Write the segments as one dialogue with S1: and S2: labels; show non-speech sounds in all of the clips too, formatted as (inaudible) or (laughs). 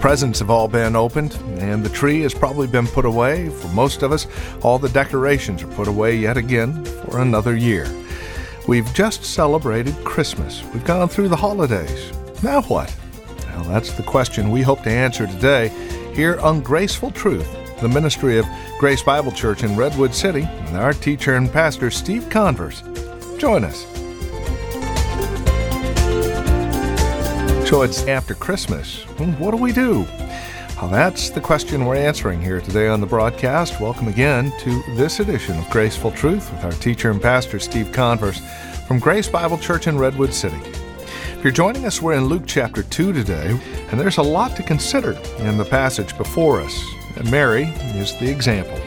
S1: presents have all been opened, and the tree has probably been put away. For most of us, all the decorations are put away yet again for another year. We've just celebrated Christmas. We've gone through the holidays. Now what? Well, that's the question we hope to answer today here on Graceful Truth, the ministry of Grace Bible Church in Redwood City, and our teacher and pastor, Steve Converse. Join us. So it's after Christmas. What do we do? Well, that's the question we're answering here today on the broadcast. Welcome again to this edition of Graceful Truth with our teacher and pastor, Steve Converse, from Grace Bible Church in Redwood City. If you're joining us, we're in Luke chapter 2 today, and there's a lot to consider in the passage before us. And Mary is the example.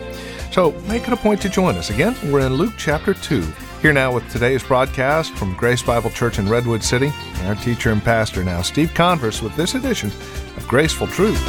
S1: So make it a point to join us. Again, we're in Luke chapter 2. Here now with today's broadcast from Grace Bible Church in Redwood City, our teacher and pastor now, Steve Converse, with this edition of Graceful Truth.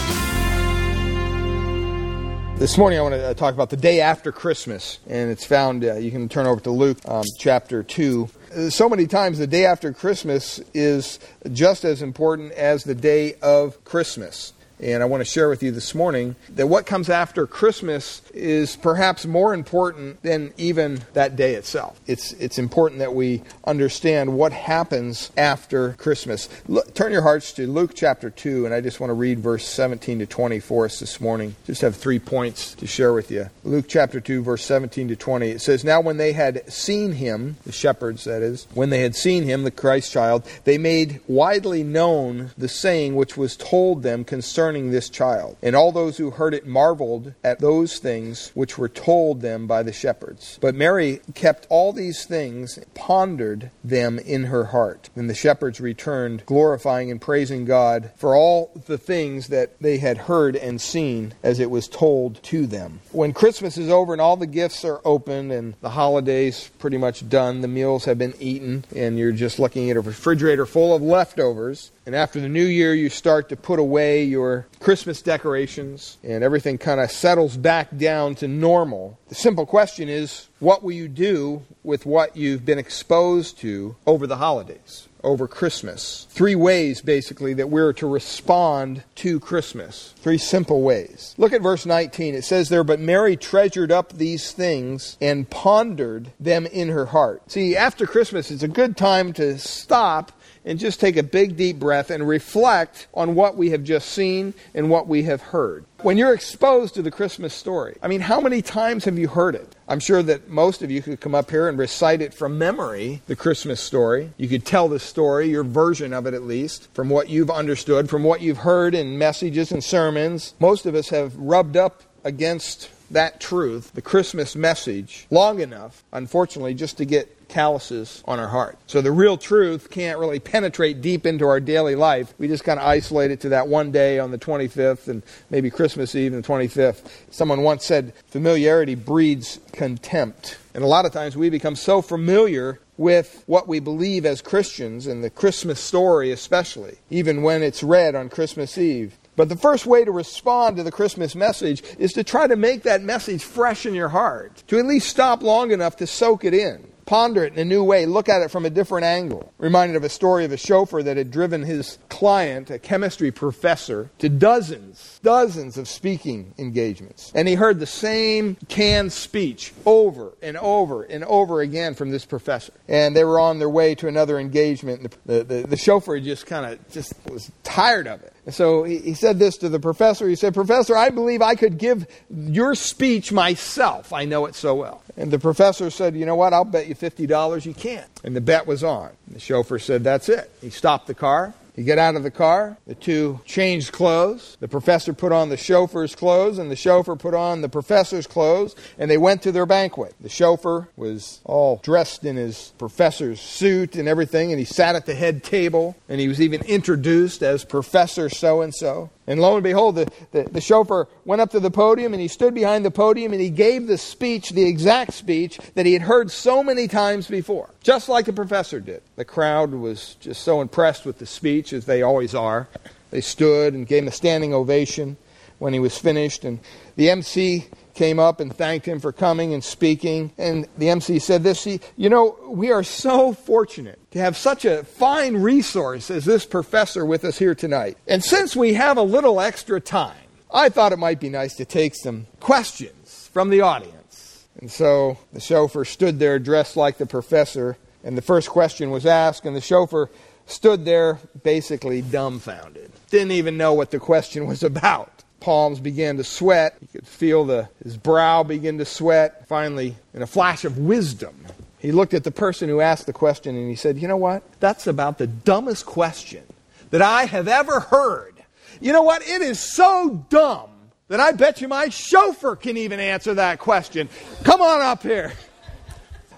S2: This morning I want to uh, talk about the day after Christmas, and it's found, uh, you can turn over to Luke um, chapter 2. Uh, so many times the day after Christmas is just as important as the day of Christmas. And I want to share with you this morning that what comes after Christmas is perhaps more important than even that day itself. It's, it's important that we understand what happens after Christmas. Look, turn your hearts to Luke chapter 2, and I just want to read verse 17 to 20 for us this morning. Just have three points to share with you. Luke chapter 2, verse 17 to 20. It says, Now when they had seen him, the shepherds that is, when they had seen him, the Christ child, they made widely known the saying which was told them concerning concerning this child. And all those who heard it marveled at those things which were told them by the shepherds. But Mary kept all these things, pondered them in her heart. And the shepherds returned, glorifying and praising God for all the things that they had heard and seen as it was told to them. When Christmas is over and all the gifts are opened and the holidays pretty much done, the meals have been eaten, and you're just looking at a refrigerator full of leftovers, and after the new year, you start to put away your Christmas decorations and everything kind of settles back down to normal. The simple question is what will you do with what you've been exposed to over the holidays? over Christmas. Three ways, basically, that we're to respond to Christmas. Three simple ways. Look at verse 19. It says there, But Mary treasured up these things and pondered them in her heart. See, after Christmas, it's a good time to stop and just take a big deep breath and reflect on what we have just seen and what we have heard. When you're exposed to the Christmas story, I mean, how many times have you heard it? I'm sure that most of you could come up here and recite it from memory, the Christmas story. You could tell the story, your version of it at least, from what you've understood, from what you've heard in messages and sermons. Most of us have rubbed up against that truth, the Christmas message, long enough, unfortunately, just to get calluses on our heart. So the real truth can't really penetrate deep into our daily life. We just kind of isolate it to that one day on the 25th and maybe Christmas Eve the 25th. Someone once said, familiarity breeds contempt. And a lot of times we become so familiar with what we believe as Christians and the Christmas story, especially, even when it's read on Christmas Eve. But the first way to respond to the Christmas message is to try to make that message fresh in your heart, to at least stop long enough to soak it in. Ponder it in a new way. Look at it from a different angle. Reminded of a story of a chauffeur that had driven his client, a chemistry professor, to dozens, dozens of speaking engagements. And he heard the same canned speech over and over and over again from this professor. And they were on their way to another engagement. The, the, the chauffeur just kind of just was tired of it. So he, said this to the professor. He said, Professor, I believe I could give your speech myself. I know it so well. And the professor said, You know what? I'll bet you $50 you can't. And the bet was on. The chauffeur said, That's it. He stopped the car. He got out of the car. The two changed clothes. The professor put on the chauffeur's clothes, and the chauffeur put on the professor's clothes, and they went to their banquet. The chauffeur was all dressed in his professor's suit and everything, and he sat at the head table, and he was even introduced as Professor so and so. And lo and behold, the, the, the, chauffeur went up to the podium and he stood behind the podium and he gave the speech, the exact speech that he had heard so many times before, just like the professor did. The crowd was just so impressed with the speech, as they always are. They stood and gave him a standing ovation when he was finished. And the MC came up and thanked him for coming and speaking. And the MC said this You know, we are so fortunate to have such a fine resource as this professor with us here tonight. And since we have a little extra time, I thought it might be nice to take some questions from the audience. And so the chauffeur stood there dressed like the professor, and the first question was asked, and the chauffeur stood there basically dumbfounded. Didn't even know what the question was (laughs) about. Palms began to sweat. You could feel the, his brow begin to sweat. Finally, in a flash of wisdom, he looked at the person who asked the question and he said, You know what? That's about the dumbest question that I have ever heard. You know what? It is so dumb that I bet you my chauffeur can even answer that question. Come on up here.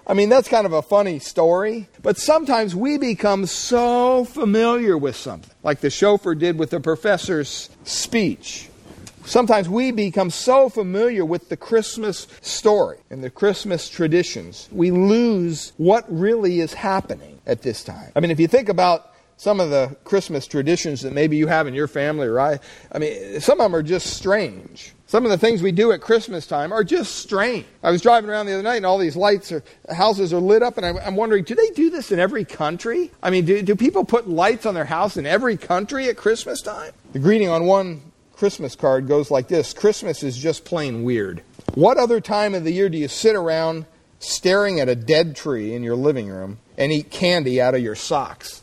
S2: I mean, that's kind of a funny story, but sometimes we become so familiar with something, like the chauffeur did with the professor's speech. Sometimes we become so familiar with the Christmas story and the Christmas traditions, we lose what really is happening at this time. I mean, if you think about some of the Christmas traditions that maybe you have in your family or I, I mean, some of them are just strange. Some of the things we do at Christmas time are just strange. I was driving around the other night and all these lights or houses are lit up, and I'm wondering, do they do this in every country? I mean, do, do people put lights on their house in every country at Christmas time? The greeting on one Christmas card goes like this Christmas is just plain weird. What other time of the year do you sit around staring at a dead tree in your living room and eat candy out of your socks?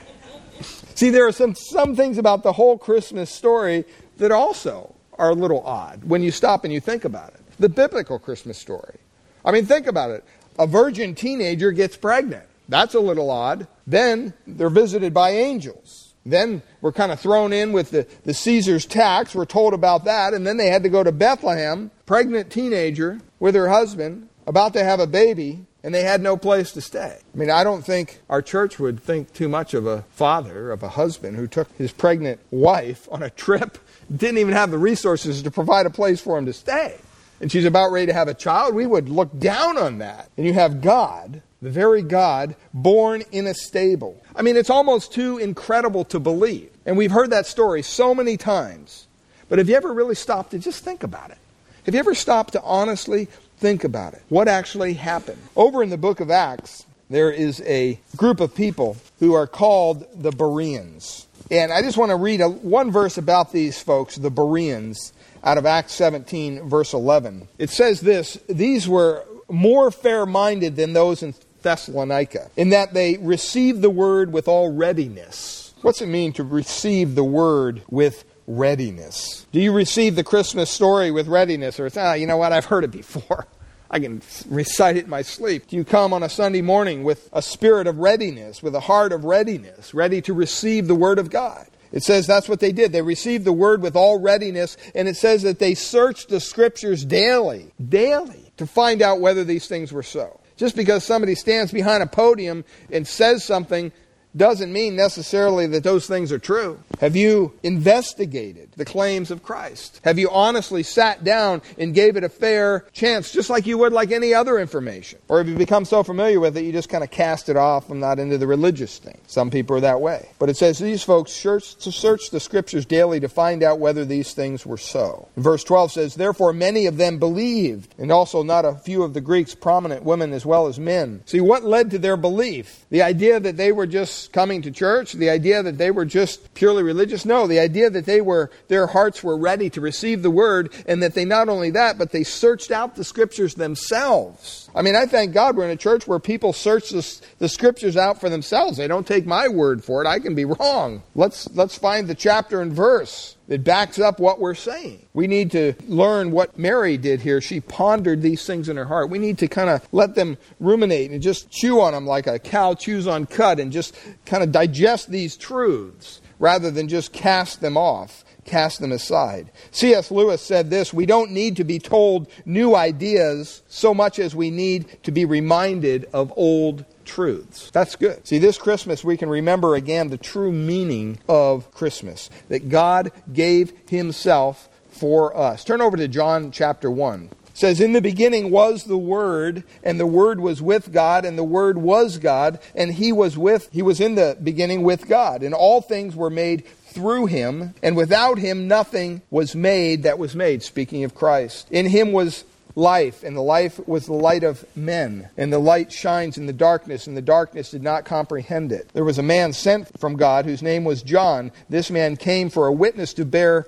S2: (laughs) See, there are some, some things about the whole Christmas story that also are a little odd when you stop and you think about it. The biblical Christmas story. I mean, think about it. A virgin teenager gets pregnant. That's a little odd. Then they're visited by angels. Then we're kind of thrown in with the, the Caesar's tax. We're told about that. And then they had to go to Bethlehem, pregnant teenager with her husband, about to have a baby, and they had no place to stay. I mean, I don't think our church would think too much of a father, of a husband who took his pregnant wife on a trip (laughs) didn't even have the resources to provide a place for him to stay. And she's about ready to have a child. We would look down on that. And you have God, the very God, born in a stable. I mean, it's almost too incredible to believe. And we've heard that story so many times. But have you ever really stopped to just think about it? Have you ever stopped to honestly think about it? What actually happened? Over in the book of Acts, there is a group of people who are called the Bereans. And I just want to read a, one verse about these folks, the Bereans, out of Acts 17, verse 11. It says this These were more fair minded than those in Thessalonica, in that they received the word with all readiness. What's it mean to receive the word with readiness? Do you receive the Christmas story with readiness, or it's, ah, you know what, I've heard it before? (laughs) I can recite it in my sleep. Do you come on a Sunday morning with a spirit of readiness, with a heart of readiness, ready to receive the Word of God? It says that's what they did. They received the Word with all readiness, and it says that they searched the Scriptures daily, daily, to find out whether these things were so. Just because somebody stands behind a podium and says something doesn't mean necessarily that those things are true. Have you investigated the claims of Christ? Have you honestly sat down and gave it a fair chance, just like you would like any other information? Or have you become so familiar with it you just kind of cast it off I'm not into the religious thing? Some people are that way. But it says these folks search, to search the scriptures daily to find out whether these things were so. Verse 12 says, Therefore many of them believed, and also not a few of the Greeks, prominent women as well as men. See, what led to their belief? The idea that they were just coming to church, the idea that they were just purely religious. No, the idea that they were, their hearts were ready to receive the word and that they not only that, but they searched out the scriptures themselves. I mean, I thank God we're in a church where people search the, the scriptures out for themselves. They don't take my word for it. I can be wrong. Let's, let's find the chapter and verse that backs up what we're saying. We need to learn what Mary did here. She pondered these things in her heart. We need to kind of let them ruminate and just chew on them like a cow chews on cud and just kind of digest these truths rather than just cast them off cast them aside. C.S. Lewis said this We don't need to be told new ideas so much as we need to be reminded of old truths. That's good. See, this Christmas we can remember again the true meaning of Christmas that God gave Himself for us. Turn over to John chapter 1. Says, In the beginning was the Word, and the Word was with God, and the Word was God, and he was with he was in the beginning with God. And all things were made through him, and without him nothing was made that was made. Speaking of Christ. In him was life, and the life was the light of men. And the light shines in the darkness, and the darkness did not comprehend it. There was a man sent from God whose name was John. This man came for a witness to bear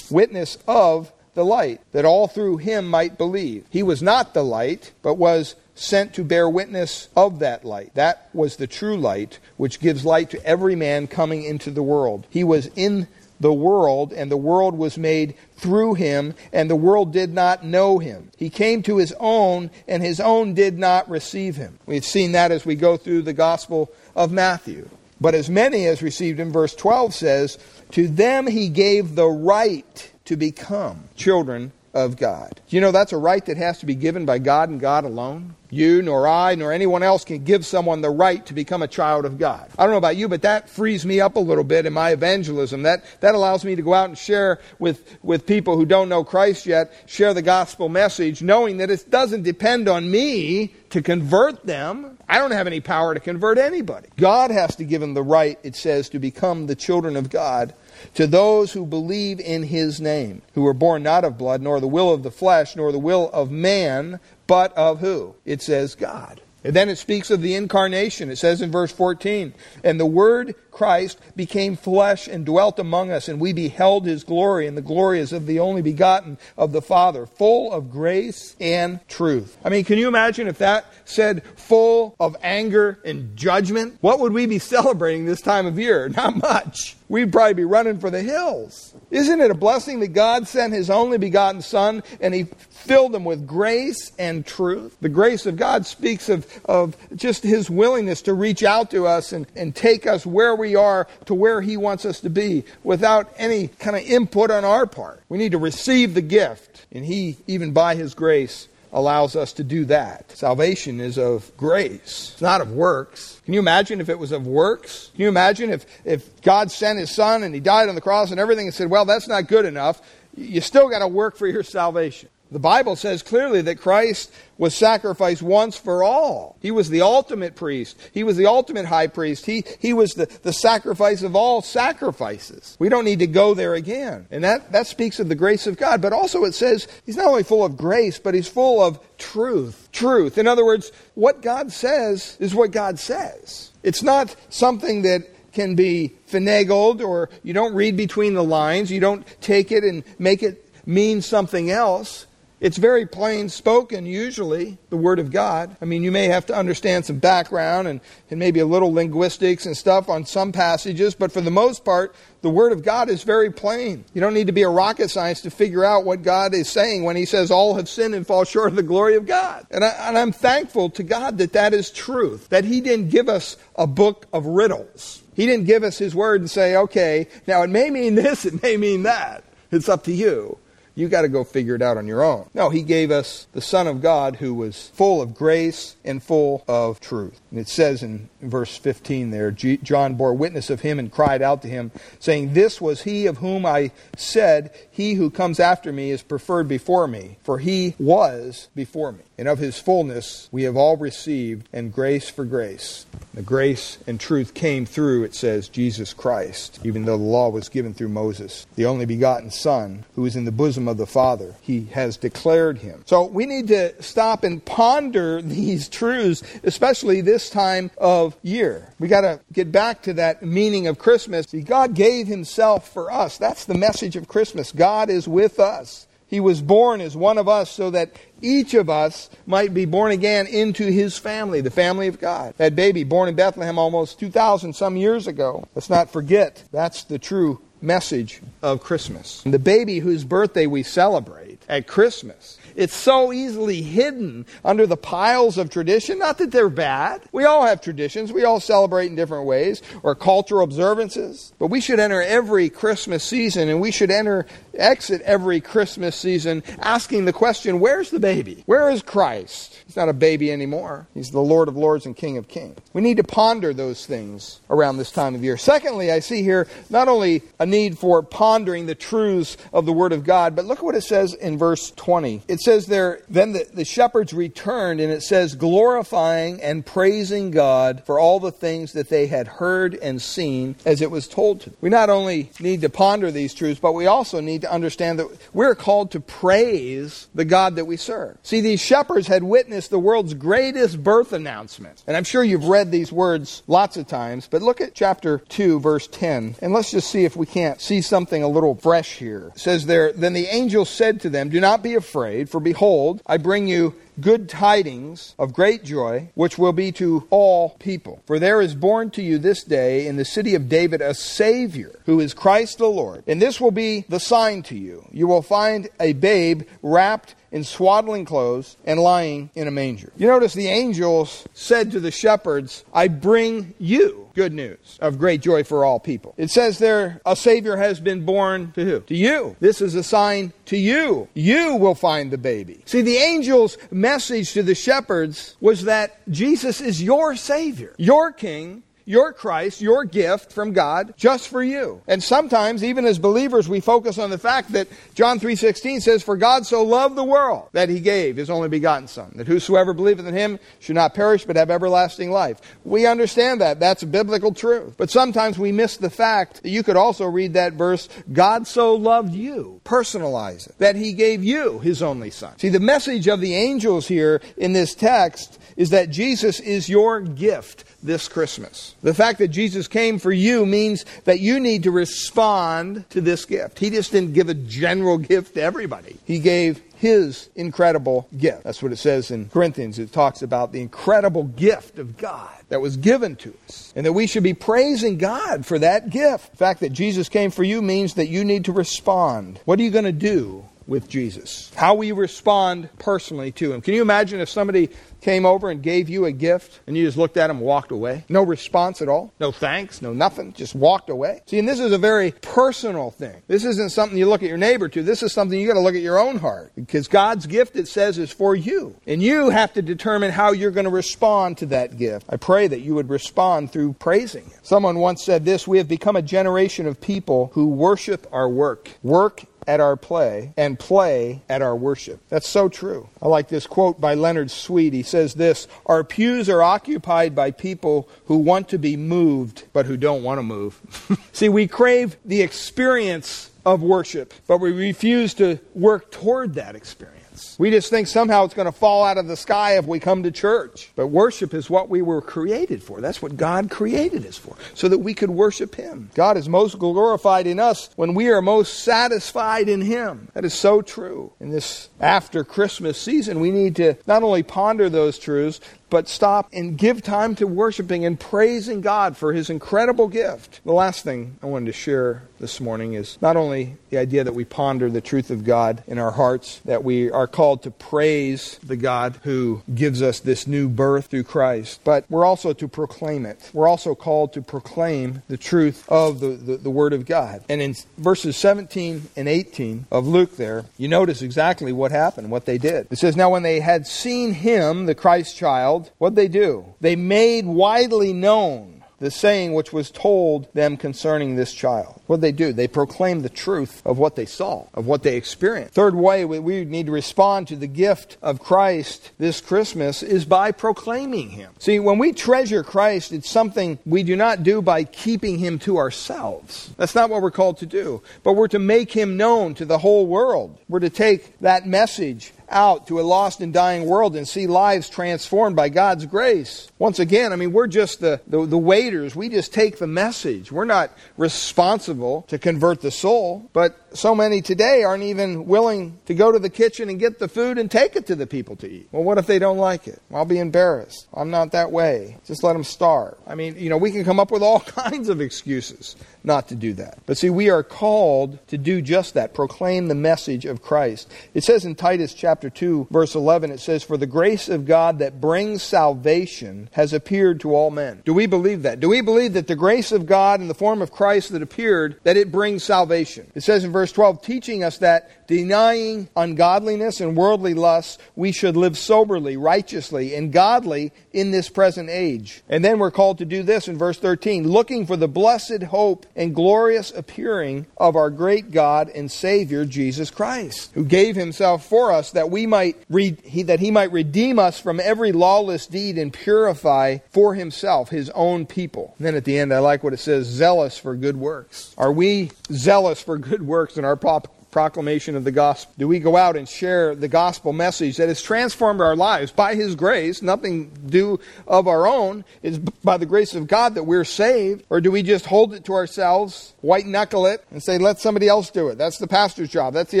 S2: witness of the light, that all through him might believe. He was not the light, but was sent to bear witness of that light. That was the true light, which gives light to every man coming into the world. He was in the world, and the world was made through him, and the world did not know him. He came to his own, and his own did not receive him. We've seen that as we go through the Gospel of Matthew. But as many as received him, verse 12 says, To them he gave the right to become children of God. You know that's a right that has to be given by God and God alone? You, nor I, nor anyone else can give someone the right to become a child of God. I don't know about you, but that frees me up a little bit in my evangelism. That, that allows me to go out and share with, with people who don't know Christ yet, share the gospel message, knowing that it doesn't depend on me to convert them. I don't have any power to convert anybody. God has to give them the right, it says, to become the children of God to those who believe in his name, who were born not of blood, nor the will of the flesh, nor the will of man, but of who? It says God. And then it speaks of the incarnation. It says in verse 14, And the Word, Christ, became flesh and dwelt among us, and we beheld his glory, and the glory is of the only begotten of the Father, full of grace and truth. I mean, can you imagine if that said full of anger and judgment? What would we be celebrating this time of year? (laughs) Not much. We'd probably be running for the hills. Isn't it a blessing that God sent his only begotten Son and he filled them with grace and truth? The grace of God speaks of, of just his willingness to reach out to us and, and take us where we are to where he wants us to be without any kind of input on our part. We need to receive the gift, and he, even by his grace, allows us to do that. Salvation is of grace, it's not of works. Can you imagine if it was of works? Can you imagine if, if God sent his son and he died on the cross and everything and said, well, that's not good enough? You still got to work for your salvation. The Bible says clearly that Christ was sacrificed once for all. He was the ultimate priest. He was the ultimate high priest. He, he was the, the sacrifice of all sacrifices. We don't need to go there again. And that, that speaks of the grace of God. But also it says he's not only full of grace, but he's full of truth. Truth. In other words, what God says is what God says. It's not something that can be finagled or you don't read between the lines. You don't take it and make it mean something else. It's very plain spoken, usually, the Word of God. I mean, you may have to understand some background and, and maybe a little linguistics and stuff on some passages, but for the most part, the Word of God is very plain. You don't need to be a rocket science to figure out what God is saying when He says, All have sinned and fall short of the glory of God. And, I, and I'm thankful to God that that is truth, that He didn't give us a book of riddles. He didn't give us His Word and say, Okay, now it may mean this, it may mean that. It's up to you. You got to go figure it out on your own. No, he gave us the Son of God who was full of grace and full of truth. And it says in verse 15 there John bore witness of him and cried out to him, saying, This was he of whom I said, He who comes after me is preferred before me, for he was before me. And of his fullness we have all received, and grace for grace. The grace and truth came through, it says, Jesus Christ, even though the law was given through Moses, the only begotten Son, who is in the bosom of the Father. He has declared him. So we need to stop and ponder (laughs) these truths, especially this time of year. We got to get back to that meaning of Christmas. See, God gave himself for us. That's the message of Christmas. God is with us. He was born as one of us so that each of us might be born again into his family, the family of God. That baby born in Bethlehem almost 2,000 some years ago. Let's not forget that's the true message of Christmas. And the baby whose birthday we celebrate at Christmas it's so easily hidden under the piles of tradition. Not that they're bad. We all have traditions. We all celebrate in different ways or cultural observances. But we should enter every Christmas season and we should enter, exit every Christmas season asking the question, where's the baby? Where is Christ? He's not a baby anymore. He's the Lord of Lords and King of Kings. We need to ponder those things around this time of year. Secondly, I see here not only a need for pondering the truths of the Word of God, but look at what it says in verse 20. It says there, then the, the shepherds returned, and it says, glorifying and praising God for all the things that they had heard and seen as it was told to them. We not only need to ponder these truths, but we also need to understand that we're called to praise the God that we serve. See, these shepherds had witnessed the world's greatest birth announcement. And I'm sure you've read these words lots of times, but look at chapter 2, verse 10, and let's just see if we can't see something a little fresh here. It says there, Then the angel said to them, Do not be afraid, for behold, I bring you good tidings of great joy, which will be to all people. For there is born to you this day in the city of David a Savior, who is Christ the Lord. And this will be the sign to you. You will find a babe wrapped in swaddling clothes and lying in a manger. You notice the angels said to the shepherds, I bring you good news of great joy for all people. It says there, a Savior has been born to who? To you. This is a sign to you. You will find the baby. See, the angel's message to the shepherds was that Jesus is your Savior, your King, your Christ, your gift from God, just for you. And sometimes, even as believers, we focus on the fact that John 3.16 says, For God so loved the world that he gave his only begotten Son, that whosoever believeth in him should not perish but have everlasting life. We understand that. That's a biblical truth. But sometimes we miss the fact that you could also read that verse, God so loved you, personalize it, that he gave you his only Son. See, the message of the angels here in this text is that Jesus is your gift this Christmas. The fact that Jesus came for you means that you need to respond to this gift. He just didn't give a general gift to everybody. He gave his incredible gift. That's what it says in Corinthians. It talks about the incredible gift of God that was given to us. And that we should be praising God for that gift. The fact that Jesus came for you means that you need to respond. What are you going to do with Jesus? How we respond personally to him? Can you imagine if somebody came over and gave you a gift and you just looked at him and walked away? No response at all? No thanks? No nothing? Just walked away? See, and this is a very personal thing. This isn't something you look at your neighbor to. This is something you got to look at your own heart. Because God's gift, it says, is for you. And you have to determine how you're going to respond to that gift. I pray that you would respond through praising Him. Someone once said this We have become a generation of people who worship our work. Work at our play and play at our worship. That's so true. I like this quote by Leonard Sweet. He says this Our pews are occupied by people who want to be moved, but who don't want to move. (laughs) See, we crave the experience of worship, but we refuse to work toward that experience. We just think somehow it's going to fall out of the sky if we come to church. But worship is what we were created for. That's what God created us for, so that we could worship Him. God is most glorified in us when we are most satisfied in Him. That is so true. In this after Christmas season, we need to not only ponder those truths, but stop and give time to worshiping and praising God for His incredible gift. The last thing I wanted to share this morning is not only the idea that we ponder the truth of God in our hearts, that we are called to praise the God who gives us this new birth through Christ, but we're also to proclaim it. We're also called to proclaim the truth of the, the, the Word of God. And in verses 17 and 18 of Luke, there, you notice exactly what happened, what they did. It says, Now when they had seen him, the Christ child, what'd they do? They made widely known the saying which was told them concerning this child. What they do? They proclaim the truth of what they saw, of what they experienced. Third way we need to respond to the gift of Christ this Christmas is by proclaiming Him. See, when we treasure Christ, it's something we do not do by keeping Him to ourselves. That's not what we're called to do. But we're to make Him known to the whole world. We're to take that message out to a lost and dying world and see lives transformed by God's grace. Once again, I mean, we're just the, the, the, waiters. We just take the message. We're not responsible to convert the soul. But so many today aren't even willing to go to the kitchen and get the food and take it to the people to eat. Well, what if they don't like it? I'll be embarrassed. I'm not that way. Just let them starve. I mean, you know, we can come up with all (laughs) kinds of excuses not to do that. But see, we are called to do just that proclaim the message of Christ. It says in Titus chapter 2, verse 11, it says, For the grace of God that brings salvation has appeared to all men. Do we believe that? Do we believe that the grace of God in the form of Christ that appeared, that it brings salvation? It says in verse 12, teaching us that denying ungodliness and worldly lusts, we should live soberly, righteously, and godly in this present age. And then we're called to do this in verse 13, looking for the blessed hope and glorious appearing of our great God and Savior Jesus Christ, who gave himself for us that we might re- he, that he might redeem us from every lawless deed and purify for himself his own people. And then at the end I like what it says, zealous for good works. Are we zealous for good works in our pop- proclamation of the gospel? Do we go out and share the gospel message that has transformed our lives by His grace, nothing due of our own? It's by the grace of God that we're saved. Or do we just hold it to ourselves, white knuckle it, and say, let somebody else do it? That's the pastor's job. That's the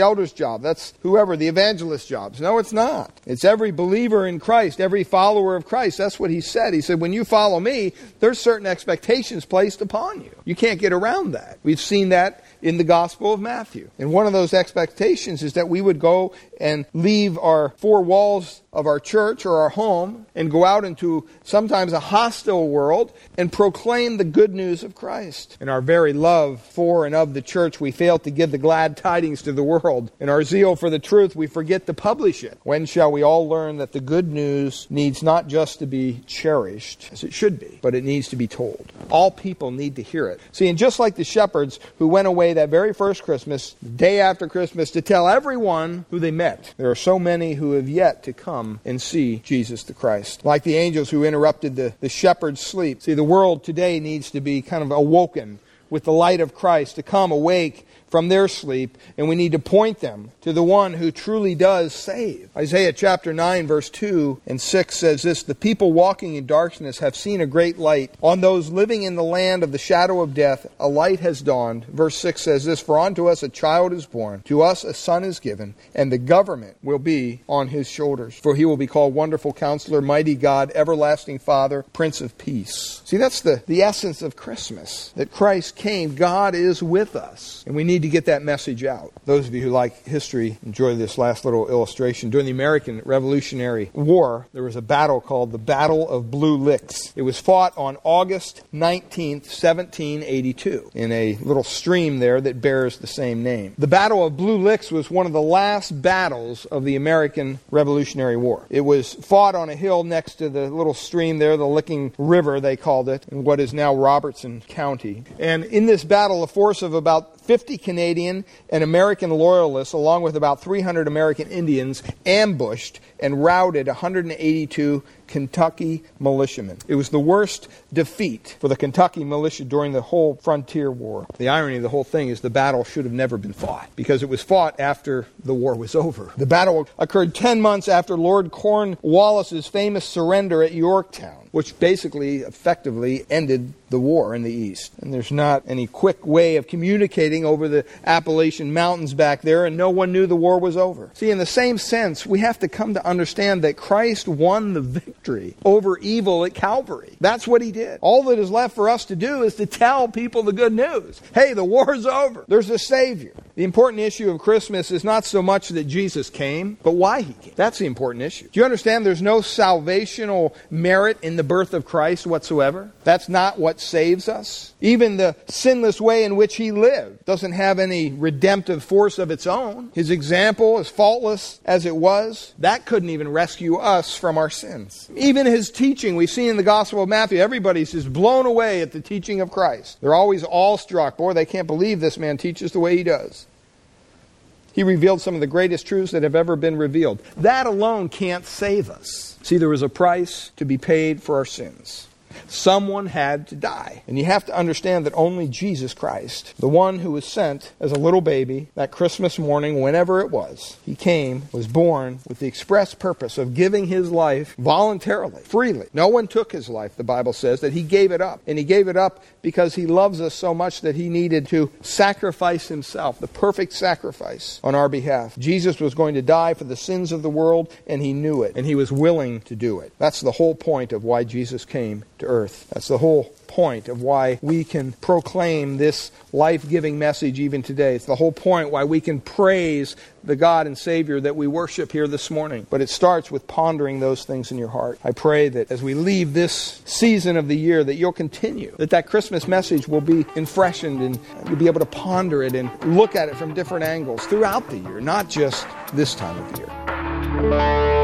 S2: elder's job. That's whoever, the evangelist's jobs. No, it's not. It's every believer in Christ, every follower of Christ. That's what He said. He said, when you follow me, there's certain expectations placed upon you. You can't get around that. We've seen that in the Gospel of Matthew. And one of those expectations is that we would go and leave our four walls of our church or our home and go out into sometimes a hostile world and proclaim the good news of Christ. In our very love for and of the church, we fail to give the glad tidings to the world. In our zeal for the truth, we forget to publish it. When shall we all learn that the good news needs not just to be cherished, as it should be, but it needs to be told? All people need to hear it. See, and just like the shepherds who went away that very first Christmas, day after Christmas, to tell everyone who they met, there are so many who have yet to come and see Jesus the Christ. Like the angels who interrupted the, the shepherd's sleep. See, the world today needs to be kind of awoken with the light of Christ, to come awake from their sleep, and we need to point them to the one who truly does save. Isaiah chapter 9, verse 2 and 6 says this The people walking in darkness have seen a great light. On those living in the land of the shadow of death, a light has dawned. Verse 6 says this For unto us a child is born, to us a son is given, and the government will be on his shoulders. For he will be called Wonderful Counselor, Mighty God, Everlasting Father, Prince of Peace. See, that's the, the essence of Christmas, that Christ came. God is with us, and we need to get that message out. Those of you who like history enjoy this last little illustration. During the American Revolutionary War, there was a battle called the Battle of Blue Licks. It was fought on August 19th, 1782, in a little stream there that bears the same name. The Battle of Blue Licks was one of the last battles of the American Revolutionary War. It was fought on a hill next to the little stream there, the Licking River, they called it, in what is now Robertson County. And in this battle, a force of about 50 Canadian and American loyalists, along with about 300 American Indians, ambushed and routed 182 Kentucky militiamen. It was the worst defeat for the Kentucky militia during the whole frontier war. The irony of the whole thing is the battle should have never been fought because it was fought after the war was over. The battle occurred 10 months after Lord Cornwallis's famous surrender at Yorktown, which basically effectively ended the war in the east. And there's not any quick way of communicating over the Appalachian Mountains back there, and no one knew the war was over. See, in the same sense, we have to come to understand that Christ won the victory over evil at Calvary. That's what he did. All that is left for us to do is to tell people the good news. Hey, the war's over. There's a Savior. The important issue of Christmas is not so much that Jesus came, but why he came. That's the important issue. Do you understand there's no salvational merit in the birth of Christ whatsoever? That's not what saves us. Even the sinless way in which he lived doesn't have any redemptive force of its own. His example, as faultless as it was, that couldn't even rescue us from our sins. Even his teaching, we've seen in the Gospel of Matthew, everybody's just blown away at the teaching of Christ. They're always awestruck. Boy, they can't believe this man teaches the way he does. He revealed some of the greatest truths that have ever been revealed. That alone can't save us. See, there was a price to be paid for our sins. Someone had to die. And you have to understand that only Jesus Christ, the one who was sent as a little baby that Christmas morning, whenever it was, he came, was born with the express purpose of giving his life voluntarily, freely. No one took his life, the Bible says, that he gave it up. And he gave it up because he loves us so much that he needed to sacrifice himself, the perfect sacrifice on our behalf. Jesus was going to die for the sins of the world, and he knew it, and he was willing to do it. That's the whole point of why Jesus came to earth. That's the whole point of why we can proclaim this life giving message even today. It's the whole point why we can praise the God and Savior that we worship here this morning. But it starts with pondering those things in your heart. I pray that as we leave this season of the year, that you'll continue, that that Christmas message will be enfreshened and you'll be able to ponder it and look at it from different angles throughout the year, not just this time of year.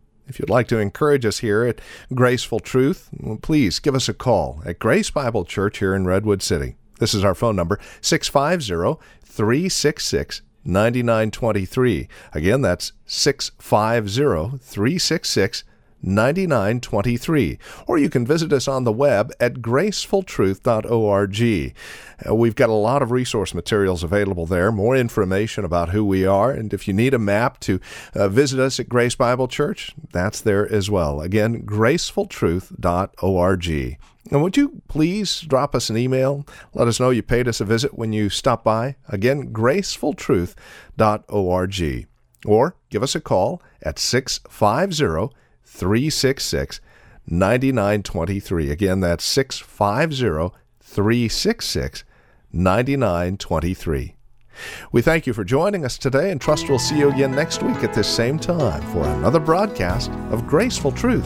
S1: If you'd like to encourage us here at Graceful Truth, please give us a call at Grace Bible Church here in Redwood City. This is our phone number, 650 366 9923. Again, that's 650 366 9923. Or you can visit us on the web at gracefultruth.org. Uh, we've got a lot of resource materials available there, more information about who we are. And if you need a map to uh, visit us at Grace Bible Church, that's there as well. Again, gracefultruth.org. And would you please drop us an email? Let us know you paid us a visit when you stop by. Again, gracefultruth.org. Or give us a call at 650 366 9923. Again, that's 650 366 9923. We thank you for joining us today and trust we'll see you again next week at this same time for another broadcast of Graceful Truth.